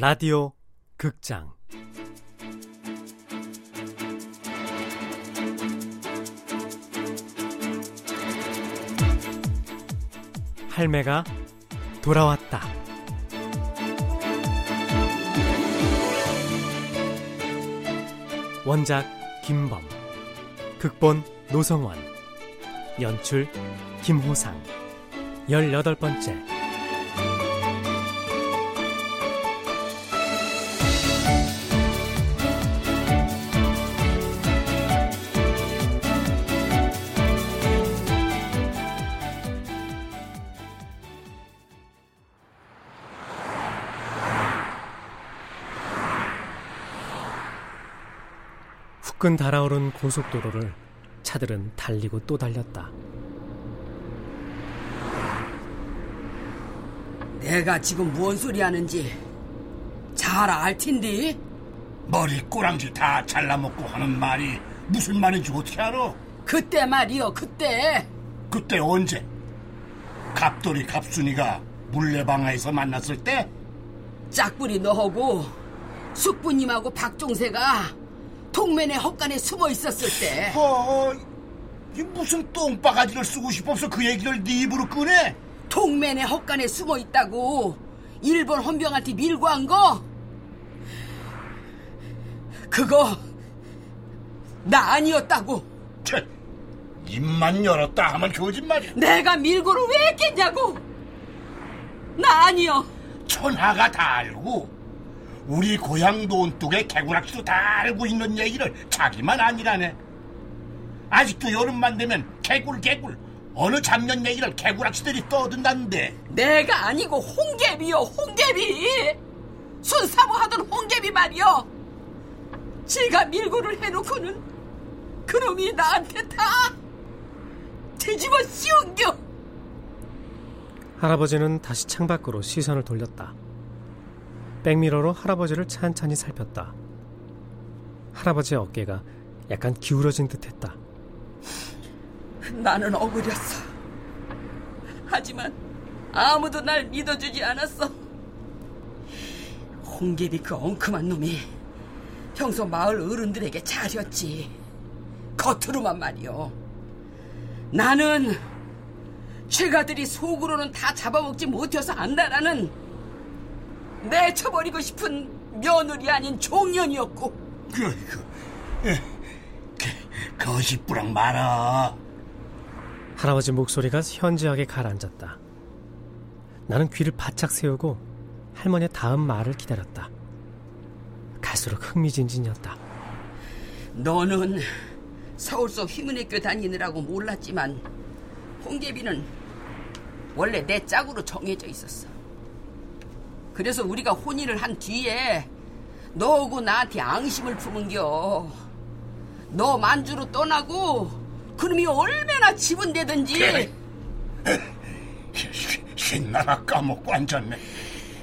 라디오 극장. 할매가 돌아왔다. 원작 김범 극본 노성원 연출 김호상. 열여덟 번째 후끈 달아오른 고속도로를 차들은 달리고 또 달렸다. 내가 지금 뭔 소리 하는지 잘 알 텐데. 머리 꼬랑지 다 잘라먹고 하는 말이 무슨 말인지 어떻게 알아? 그때 말이요, 그때. 그때 언제? 갑돌이 갑순이가 물레방아에서 만났을 때? 짝불이 너하고 숙부님하고 박종세가 동면의 헛간에 숨어 있었을 때. 어, 이 무슨 똥바가지를 쓰고 싶어서 그 얘기를 네 입으로 꺼내? 동면의 헛간에 숨어 있다고 일본 헌병한테 밀고 한 거? 그거 나 아니었다고. 채, 입만 열었다 하면 거짓말이야. 내가 밀고를 왜 했겠냐고. 나 아니요. 천하가 다 알고 우리 고향 논뚝의 개구락지도 다 알고 있는 얘기를 자기만 아니라네. 아직도 여름만 되면 개굴 개굴. 어느 작년 얘기를 개구락지들이 떠든다는데. 내가 아니고 홍개비요 홍개비. 순사모 하던 홍개비 말이요. 지가 밀고를 해놓고는 그놈이 나한테 다 뒤집어 씌운겨. 할아버지는 다시 창밖으로 시선을 돌렸다. 백미러로 할아버지를 찬찬히 살폈다. 할아버지의 어깨가 약간 기울어진 듯했다. 나는 억울했어 하지만 아무도 날 믿어주지 않았어 홍개비 그 엉큼한 놈이 평소 마을 어른들에게 잘했지 겉으로만 말이요 나는 최가들이 속으로는 다 잡아먹지 못해서 안다라는 내쳐버리고 싶은 며느리 아닌 종년이었고 그, 그, 에, 그 거짓부랑 말아 할아버지 목소리가 현지하게 가라앉았다. 나는 귀를 바짝 세우고 할머니의 다음 말을 기다렸다. 갈수록 흥미진진이었다. 너는 서울 속 휘문학교 다니느라고 몰랐지만 홍계비는 원래 내 짝으로 정해져 있었어. 그래서 우리가 혼인을 한 뒤에 너하고 나한테 앙심을 품은겨. 너 만주로 떠나고 그놈이 얼마나 지분되든지 그래. 신나라 까먹고 앉았네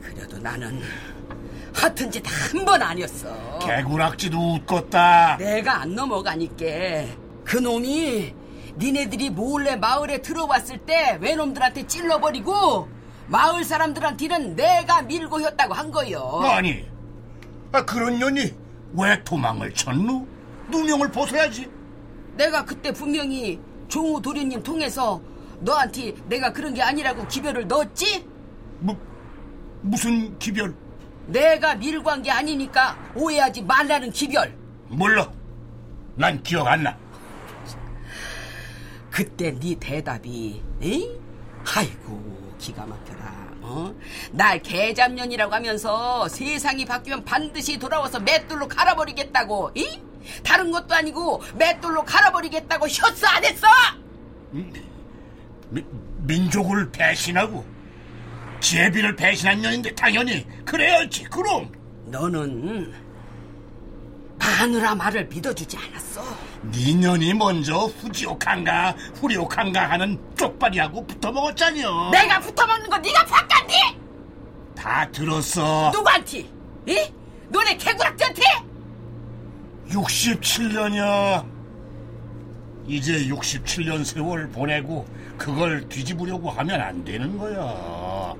그래도 나는 하튼 짓 한 번 아니었어. 개구락지도 웃겄다 내가 안 넘어가니까 그놈이 니네들이 몰래 마을에 들어왔을 때 외놈들한테 찔러버리고 마을 사람들한테는 내가 밀고 했다고 한 거요. 아니 아, 그런 년이 왜 도망을 쳤누? 누명을 벗어야지 내가 그때 분명히 종우 도련님 통해서 너한테 내가 그런 게 아니라고 기별을 넣었지? 뭐, 무슨 기별? 내가 밀고 한 게 아니니까 오해하지 말라는 기별. 몰라 난 기억 안 나 그때 네 대답이 에이? 아이고 기가 막혀라 어? 날 개잡년이라고 하면서 세상이 바뀌면 반드시 돌아와서 맷돌로 갈아버리겠다고 이? 다른 것도 아니고 맷돌로 갈아버리겠다고 혔어 안 했어? 미, 민족을 배신하고 제비를 배신한 년인데 당연히 그래야지 그럼 너는 마누라 말을 믿어주지 않았어 네 년이 먼저 후지옥한가 후리옥한가 하는 쪽발이하고 붙어먹었잖여 내가 붙어먹는 거 네가 바꿨니? 다 들었어 누구한테? 이? 너네 개구락지한테? 67년이야 이제 67년 세월 보내고 그걸 뒤집으려고 하면 안 되는 거야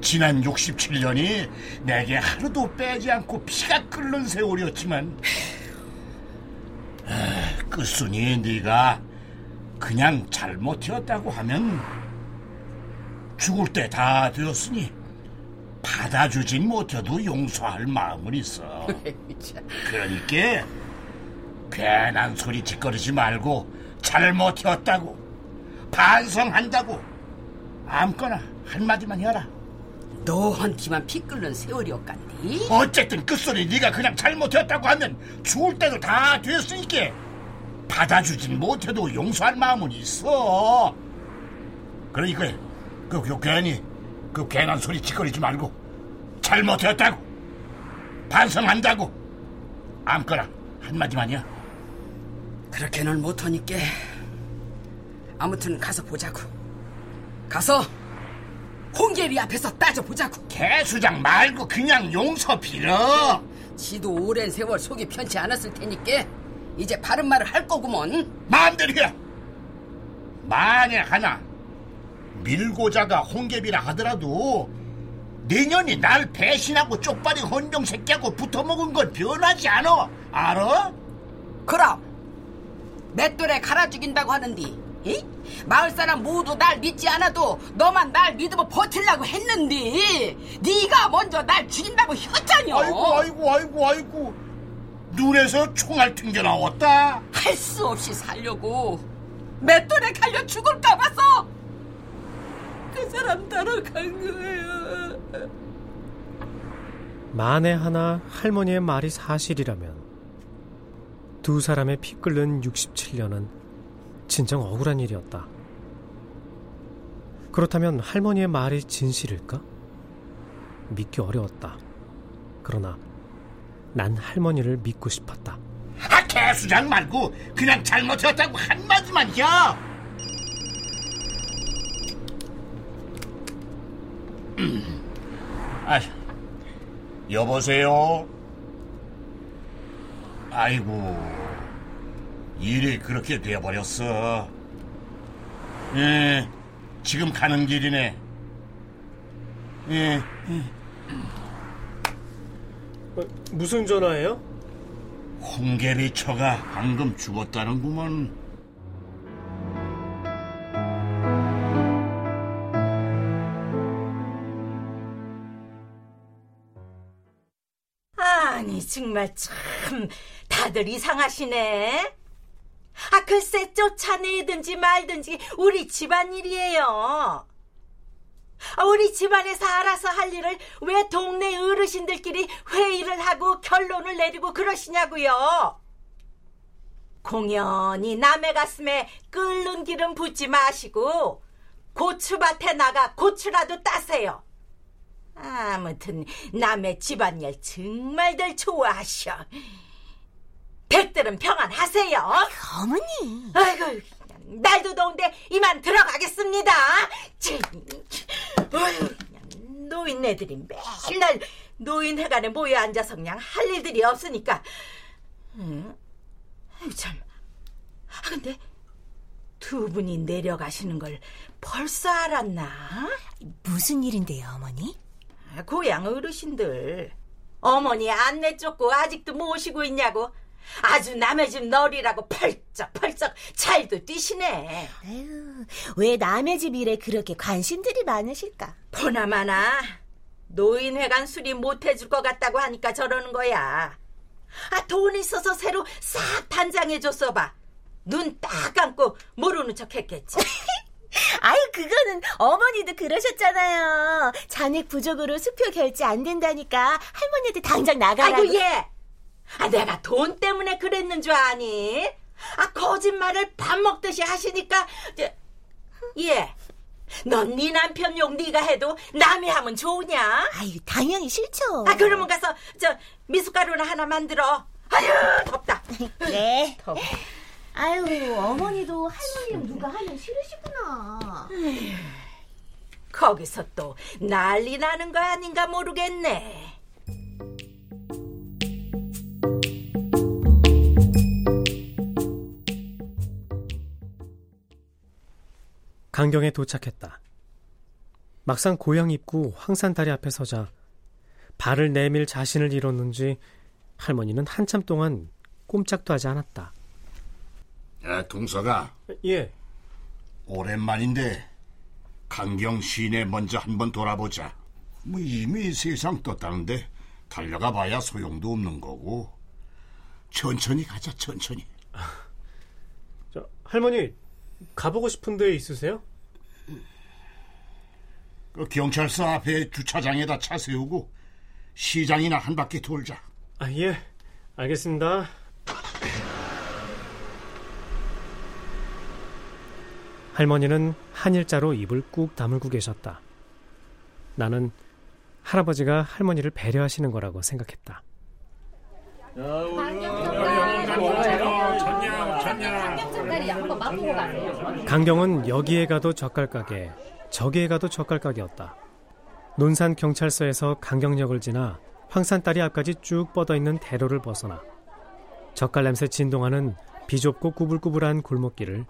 지난 67년이 내게 하루도 빼지 않고 피가 끓는 세월이었지만 끝순이 네가 그냥 잘못되었다고 하면 죽을 때 다 되었으니 받아주진 못해도 용서할 마음은 있어. 그러니까 괜한 소리 짓거리지 말고 잘못되었다고 반성한다고 아무거나 한마디만 해라. 너한테만 피 끓는 세월이었간디? 어쨌든 그 소리 네가 그냥 잘못했다고 하면 죽을 때도 다 됐으니까 받아주진 못해도 용서할 마음은 있어. 그러니까 그, 그 괜히 그 괜한 소리 짓거리지 말고 잘못했다고 반성한다고 아무거나 한마디만이야. 그렇게는 못하니까 아무튼 가서 보자고. 가서 홍계리 앞에서 따져보자고. 개수장 말고 그냥 용서 빌어. 지도 오랜 세월 속이 편치 않았을 테니까 이제 바른 말을 할 거구먼. 마음대로 해. 만에 하나 밀고자가 홍계비라 하더라도 내년이 날 배신하고 쪽발이 헌병 새끼하고 붙어먹은 건 변하지 않아. 알아? 그럼 맷돌에 갈아 죽인다고 하는디 이? 마을 사람 모두 날 믿지 않아도 너만 날 믿으면 버틸라고 했는데 네가 먼저 날 죽인다고 했잖여 아이고 아이고 아이고 아이고 눈에서 총알 튕겨 나왔다. 할 수 없이 살려고 맷돌에 갈려 죽을까 봐서 그 사람 따라간 거예요 만에 하나 할머니의 말이 사실이라면 두 사람의 피 끓는 67년은 진정 억울한 일이었다. 그렇다면 할머니의 말이 진실일까? 믿기 어려웠다. 그러나 난 할머니를 믿고 싶었다. 아 개수장 말고 그냥 잘못했다고 한마디만 해. 아, 여보세요. 아이고, 일이 그렇게 되어버렸어. 예, 지금 가는 길이네. 예, 어, 무슨 전화예요? 홍계리 처가 방금 죽었다는구먼. 아니 정말 참 다들 이상하시네. 아 글쎄 쫓아내든지 말든지 우리 집안일이에요. 아, 우리 집안에서 알아서 할 일을 왜 동네 어르신들끼리 회의를 하고 결론을 내리고 그러시냐고요. 공연히 남의 가슴에 끓는 기름 붓지 마시고 고추밭에 나가 고추라도 따세요. 아무튼 남의 집안일 정말들 좋아하셔. 백들은 평안하세요. 어머니. 아이고 날도 더운데 이만 들어가겠습니다. 어휴, 노인네들이 맨날 노인회관에 모여 앉아서 그냥 할 일들이 없으니까. 응? 아유, 참. 아 근데 두 분이 내려가시는 걸 벌써 알았나? 무슨 일인데요, 어머니? 아, 고향 어르신들 어머니 안내 쫓고 아직도 모시고 있냐고 아주 남의 집 널이라고 펄쩍펄쩍 잘도 뛰시네 에휴, 왜 남의 집 일에 그렇게 관심들이 많으실까? 보나마나 노인회관 수리 못 해줄 것 같다고 하니까 저러는 거야 아 돈 있어서 새로 싹 단장해줬어 봐 눈 딱 감고 모르는 척 했겠지 아유, 그거는 어머니도 그러셨잖아요. 잔액 부족으로 수표 결제 안 된다니까 할머니한테 당장 나가라고. 아이고 얘 아, 내가 돈 때문에 그랬는 줄 아니? 아, 거짓말을 밥 먹듯이 하시니까, 저, 예. 넌 네 남편 욕 네가 해도 남이 하면 좋으냐? 아유, 당연히 싫죠. 아, 그러면 가서 저 미숫가루나 하나 만들어. 아유, 덥다. 네. 더워. 아유, 어머니도 할머니랑 누가 하면 싫으시구나. 거기서 또 난리 나는 거 아닌가 모르겠네. 강경에 도착했다. 막상 고향 입구 황산다리 앞에 서자 발을 내밀 자신을 잃었는지 할머니는 한참 동안 꼼짝도 하지 않았다. 야, 동서가. 예. 오랜만인데 강경 시내 먼저 한번 돌아보자. 뭐 이미 세상 떴다는데 달려가 봐야 소용도 없는 거고. 천천히 가자, 천천히. 저, 할머니 가보고 싶은 데 있으세요? 그 경찰서 앞에 주차장에다 차 세우고 시장이나 한 바퀴 돌자. 아, 예. 알겠습니다. 할머니는 한 일자로 입을 꾹 다물고 계셨다. 나는 할아버지가 할머니를 배려하시는 거라고 생각했다. 강경은 여기에 가도 젓갈 가게, 저기에 가도 젓갈 가게였다. 논산 경찰서에서 강경역을 지나 황산다리 앞까지 쭉 뻗어 있는 대로를 벗어나 젓갈 냄새 진동하는 비좁고 구불구불한 골목길을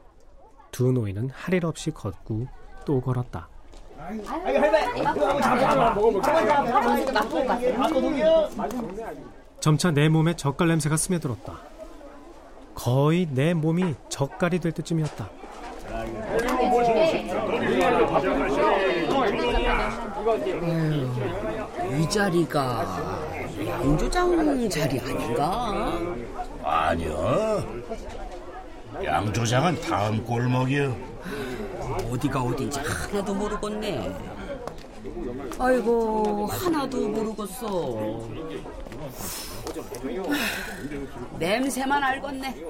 두 노인은 할 일 없이 걷고 또 걸었다. 점차 내 몸에 젓갈 냄새가 스며들었다. 거의 내 몸이 젓갈이 될 때쯤이었다. 에휴, 이 자리가 양조장 자리 아닌가? 아니요. 양조장은 다음 골목이요. 어디가 어딘지 하나도 모르겠네. 아이고 하나도 모르겠어. 냄새만 알겠네.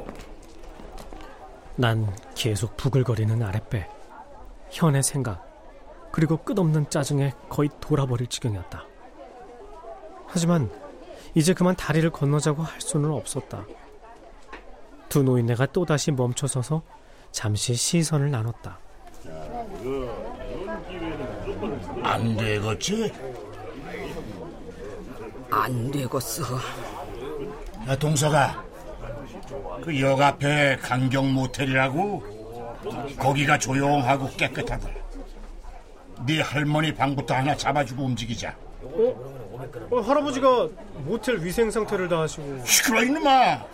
난 계속 부글거리는 아랫배, 현의 생각, 그리고 끝없는 짜증에 거의 돌아버릴 지경이었다. 하지만 이제 그만 다리를 건너자고 할 수는 없었다. 두 노인네가 또다시 멈춰서서 잠시 시선을 나눴다. 안 되겠지? 안 되겠어. 야, 동서가 그 역 앞에 강경 모텔이라고 거기가 조용하고 깨끗하다. 네 할머니 방부터 하나 잡아주고 움직이자. 어, 할아버지가 모텔 위생 상태를 다 하시고 시끄러 이놈아.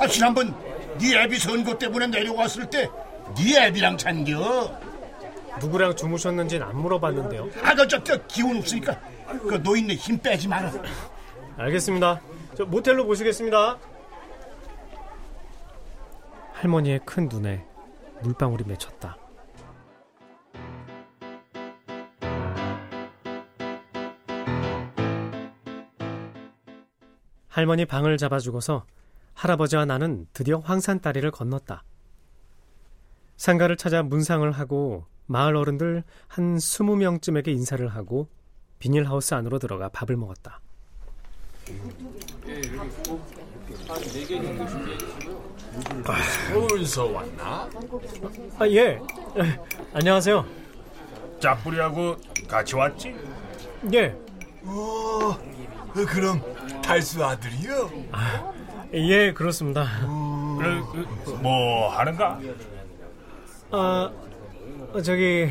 아 지난번 네 애비 선거 때문에 내려왔을 때 네 애비랑 잔겨. 누구랑 주무셨는지는 안 물어봤는데요. 아저 저, 저 기운 없으니까 그 노인네 힘 빼지 마라. 알겠습니다. 저 모텔로 모시겠습니다. 할머니의 큰 눈에 물방울이 맺혔다. 할머니 방을 잡아주고서 할아버지와 나는 드디어 황산다리를 건넜다. 상가를 찾아 문상을 하고 마을 어른들 한 20명쯤에게 인사를 하고 비닐하우스 안으로 들어가 밥을 먹었다. 서울서 왔나? 아, 예. 에, 안녕하세요. 짝부리하고 같이 왔지? 예. 어, 그럼 달수 아들이요? 예, 그렇습니다. 그래, 그, 뭐 하는가? 아, 어, 저기,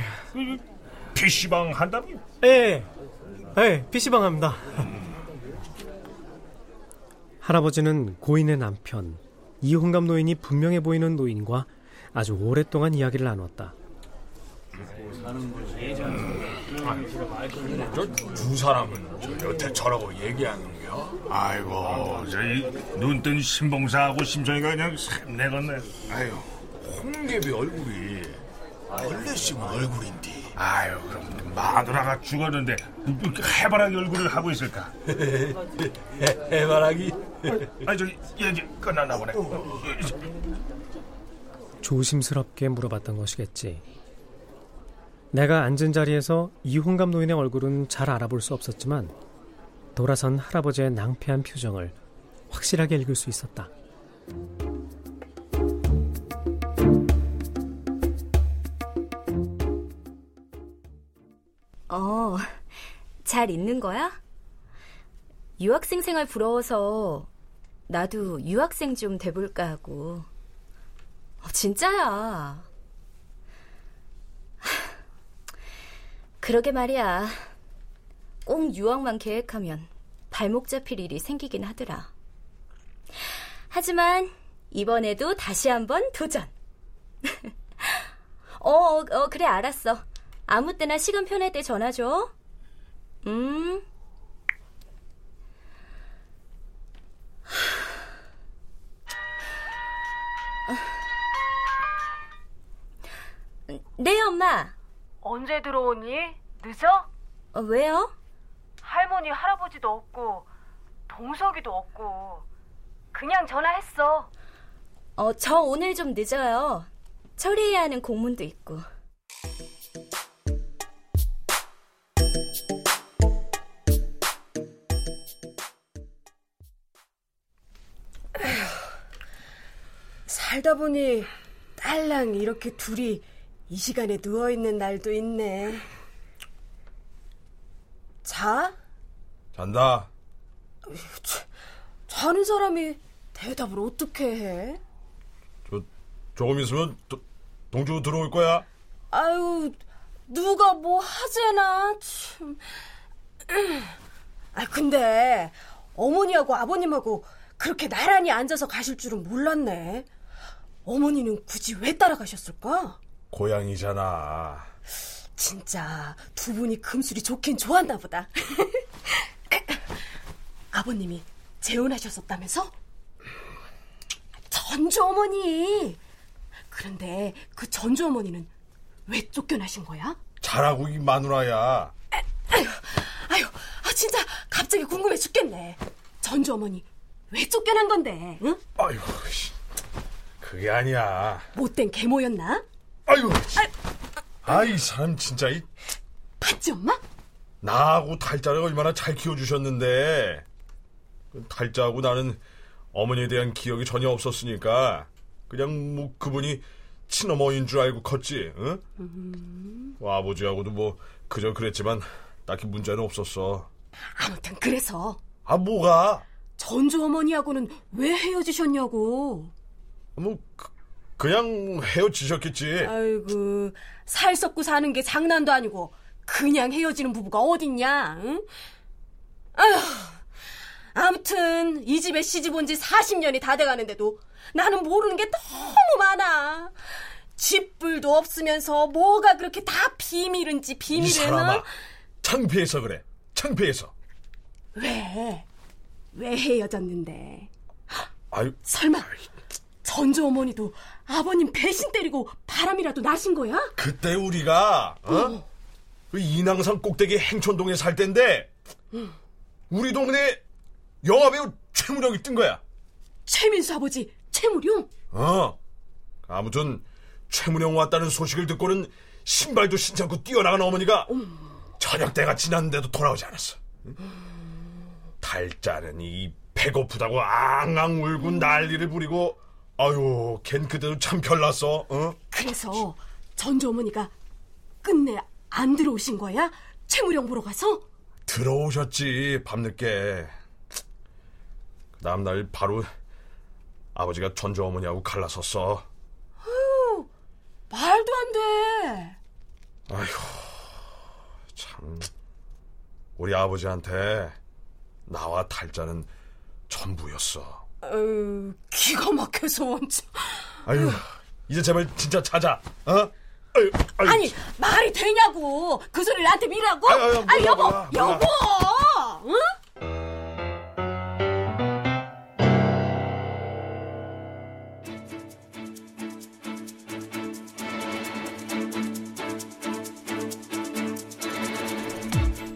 PC방 한다며? 예, 예, PC방 합니다. 할아버지는 고인의 남편, 이홍감 노인이 분명해 보이는 노인과 아주 오랫동안 이야기를 나눴다. 저두 사람은 저 여태 저라고 얘기하는겨? 아이고 저희 눈뜬 신봉사하고 심정이가 그냥 샘내겠네 아유, 홍계비 얼굴이 원래 씹은 얼굴인데. 아유 그럼 마누라가 죽었는데 이렇게 해바라기 얼굴을 하고 있을까 해바라기? 아니 저기 얘기 끝났나 보네 조심스럽게 물어봤던 것이겠지. 내가 앉은 자리에서 이홍감 노인의 얼굴은 잘 알아볼 수 없었지만 돌아선 할아버지의 낭패한 표정을 확실하게 읽을 수 있었다. 어, 잘 있는 거야? 유학생 생활 부러워서 나도 유학생 좀 돼볼까 하고. 어, 진짜야. 그러게 말이야. 꼭 유학만 계획하면 발목 잡힐 일이 생기긴 하더라. 하지만 이번에도 다시 한번 도전. 어, 어, 어, 그래, 알았어. 아무 때나 시간 편할 때 전화 줘. 음. 네, 엄마. 언제 들어오니? 늦어? 어, 왜요? 할머니, 할아버지도 없고, 동석이도 없고, 그냥 전화했어. 어, 저 오늘 좀 늦어요. 처리해야 하는 공문도 있고. 살다 보니 딸랑 이렇게 둘이 이 시간에 누워있는 날도 있네. 자? 잔다. 자는 사람이 대답을 어떻게 해? 저 조금 있으면 도, 동주 들어올 거야. 아유, 누가 뭐 하재나, 참. 아, 근데, 어머니하고 아버님하고 그렇게 나란히 앉아서 가실 줄은 몰랐네. 어머니는 굳이 왜 따라가셨을까? 고향이잖아. 진짜 두 분이 금술이 좋긴 좋았나 보다. 아버님이 재혼하셨었다면서? 전주 어머니. 그런데 그 전주 어머니는 왜 쫓겨나신 거야? 잘하고 이 마누라야. 아유, 아유, 아 진짜 갑자기 궁금해 죽겠네. 전주 어머니 왜 쫓겨난 건데? 응? 아유, 그게 아니야. 못된 계모였나? 아유, 아이 사람 진짜 이 봤지 엄마? 나하고 달자를 얼마나 잘 키워주셨는데 그 달자하고 나는 어머니에 대한 기억이 전혀 없었으니까 그냥 뭐 그분이 친어머니인 줄 알고 컸지. 응? 음... 뭐 아버지하고도 뭐 그저 그랬지만 딱히 문제는 없었어. 아무튼 그래서 아 뭐가? 전주 어머니하고는 왜 헤어지셨냐고. 뭐 그, 그냥 헤어지셨겠지. 아이고 살 썩고 사는 게 장난도 아니고 그냥 헤어지는 부부가 어딨냐? 응? 아휴. 아무튼 이 집에 시집 온 지 40년이 다 돼가는데도 나는 모르는 게 너무 많아. 집불도 없으면서 뭐가 그렇게 다 비밀인지 비밀은 이 사람아, 창피해서 그래. 창피해서. 왜? 왜 헤어졌는데? 아유, 설마 전주 어머니도 아버님 배신 때리고 바람이라도 나신 거야? 그때 우리가 어? 어. 그 인왕산 꼭대기 행촌동에 살 때인데 응. 우리 동네 영화배우 최무룡이 뜬 거야. 최민수 아버지 최무룡? 어. 아무튼 최무룡 왔다는 소식을 듣고는 신발도 신지 않고 뛰어나간 어머니가 음. 저녁 때가 지났는데도 돌아오지 않았어. 달짜는 이 배고프다고 앙앙 울고 난리를 부리고 아유 걘 그대로 참 별났어. 어? 그래서 전주 어머니가 끝내 안 들어오신 거야? 최무룡 보러 가서? 들어오셨지 밤늦게. 그 다음날 바로 아버지가 전주 어머니하고 갈라섰어. 아유 말도 안 돼. 아휴 참 우리 아버지한테 나와 달자는 전부였어. 아유, 기가 막혀서 원참. 아유, 이제 제발 진짜 찾아. 어? 아유, 아유. 아니 말이 되냐고 그 소리를 나한테 미라고? 아유, 아 여보, 몰라, 여보, 응?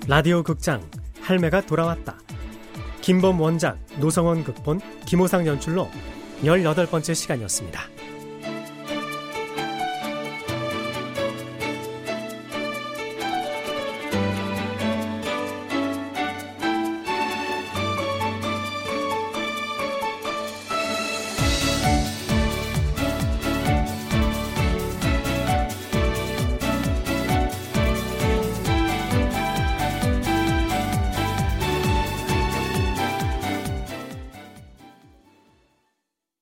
라디오 극장 할매가 돌아왔다. 김범 원작, 노성원 극본, 김호상 연출로 18번째 시간이었습니다.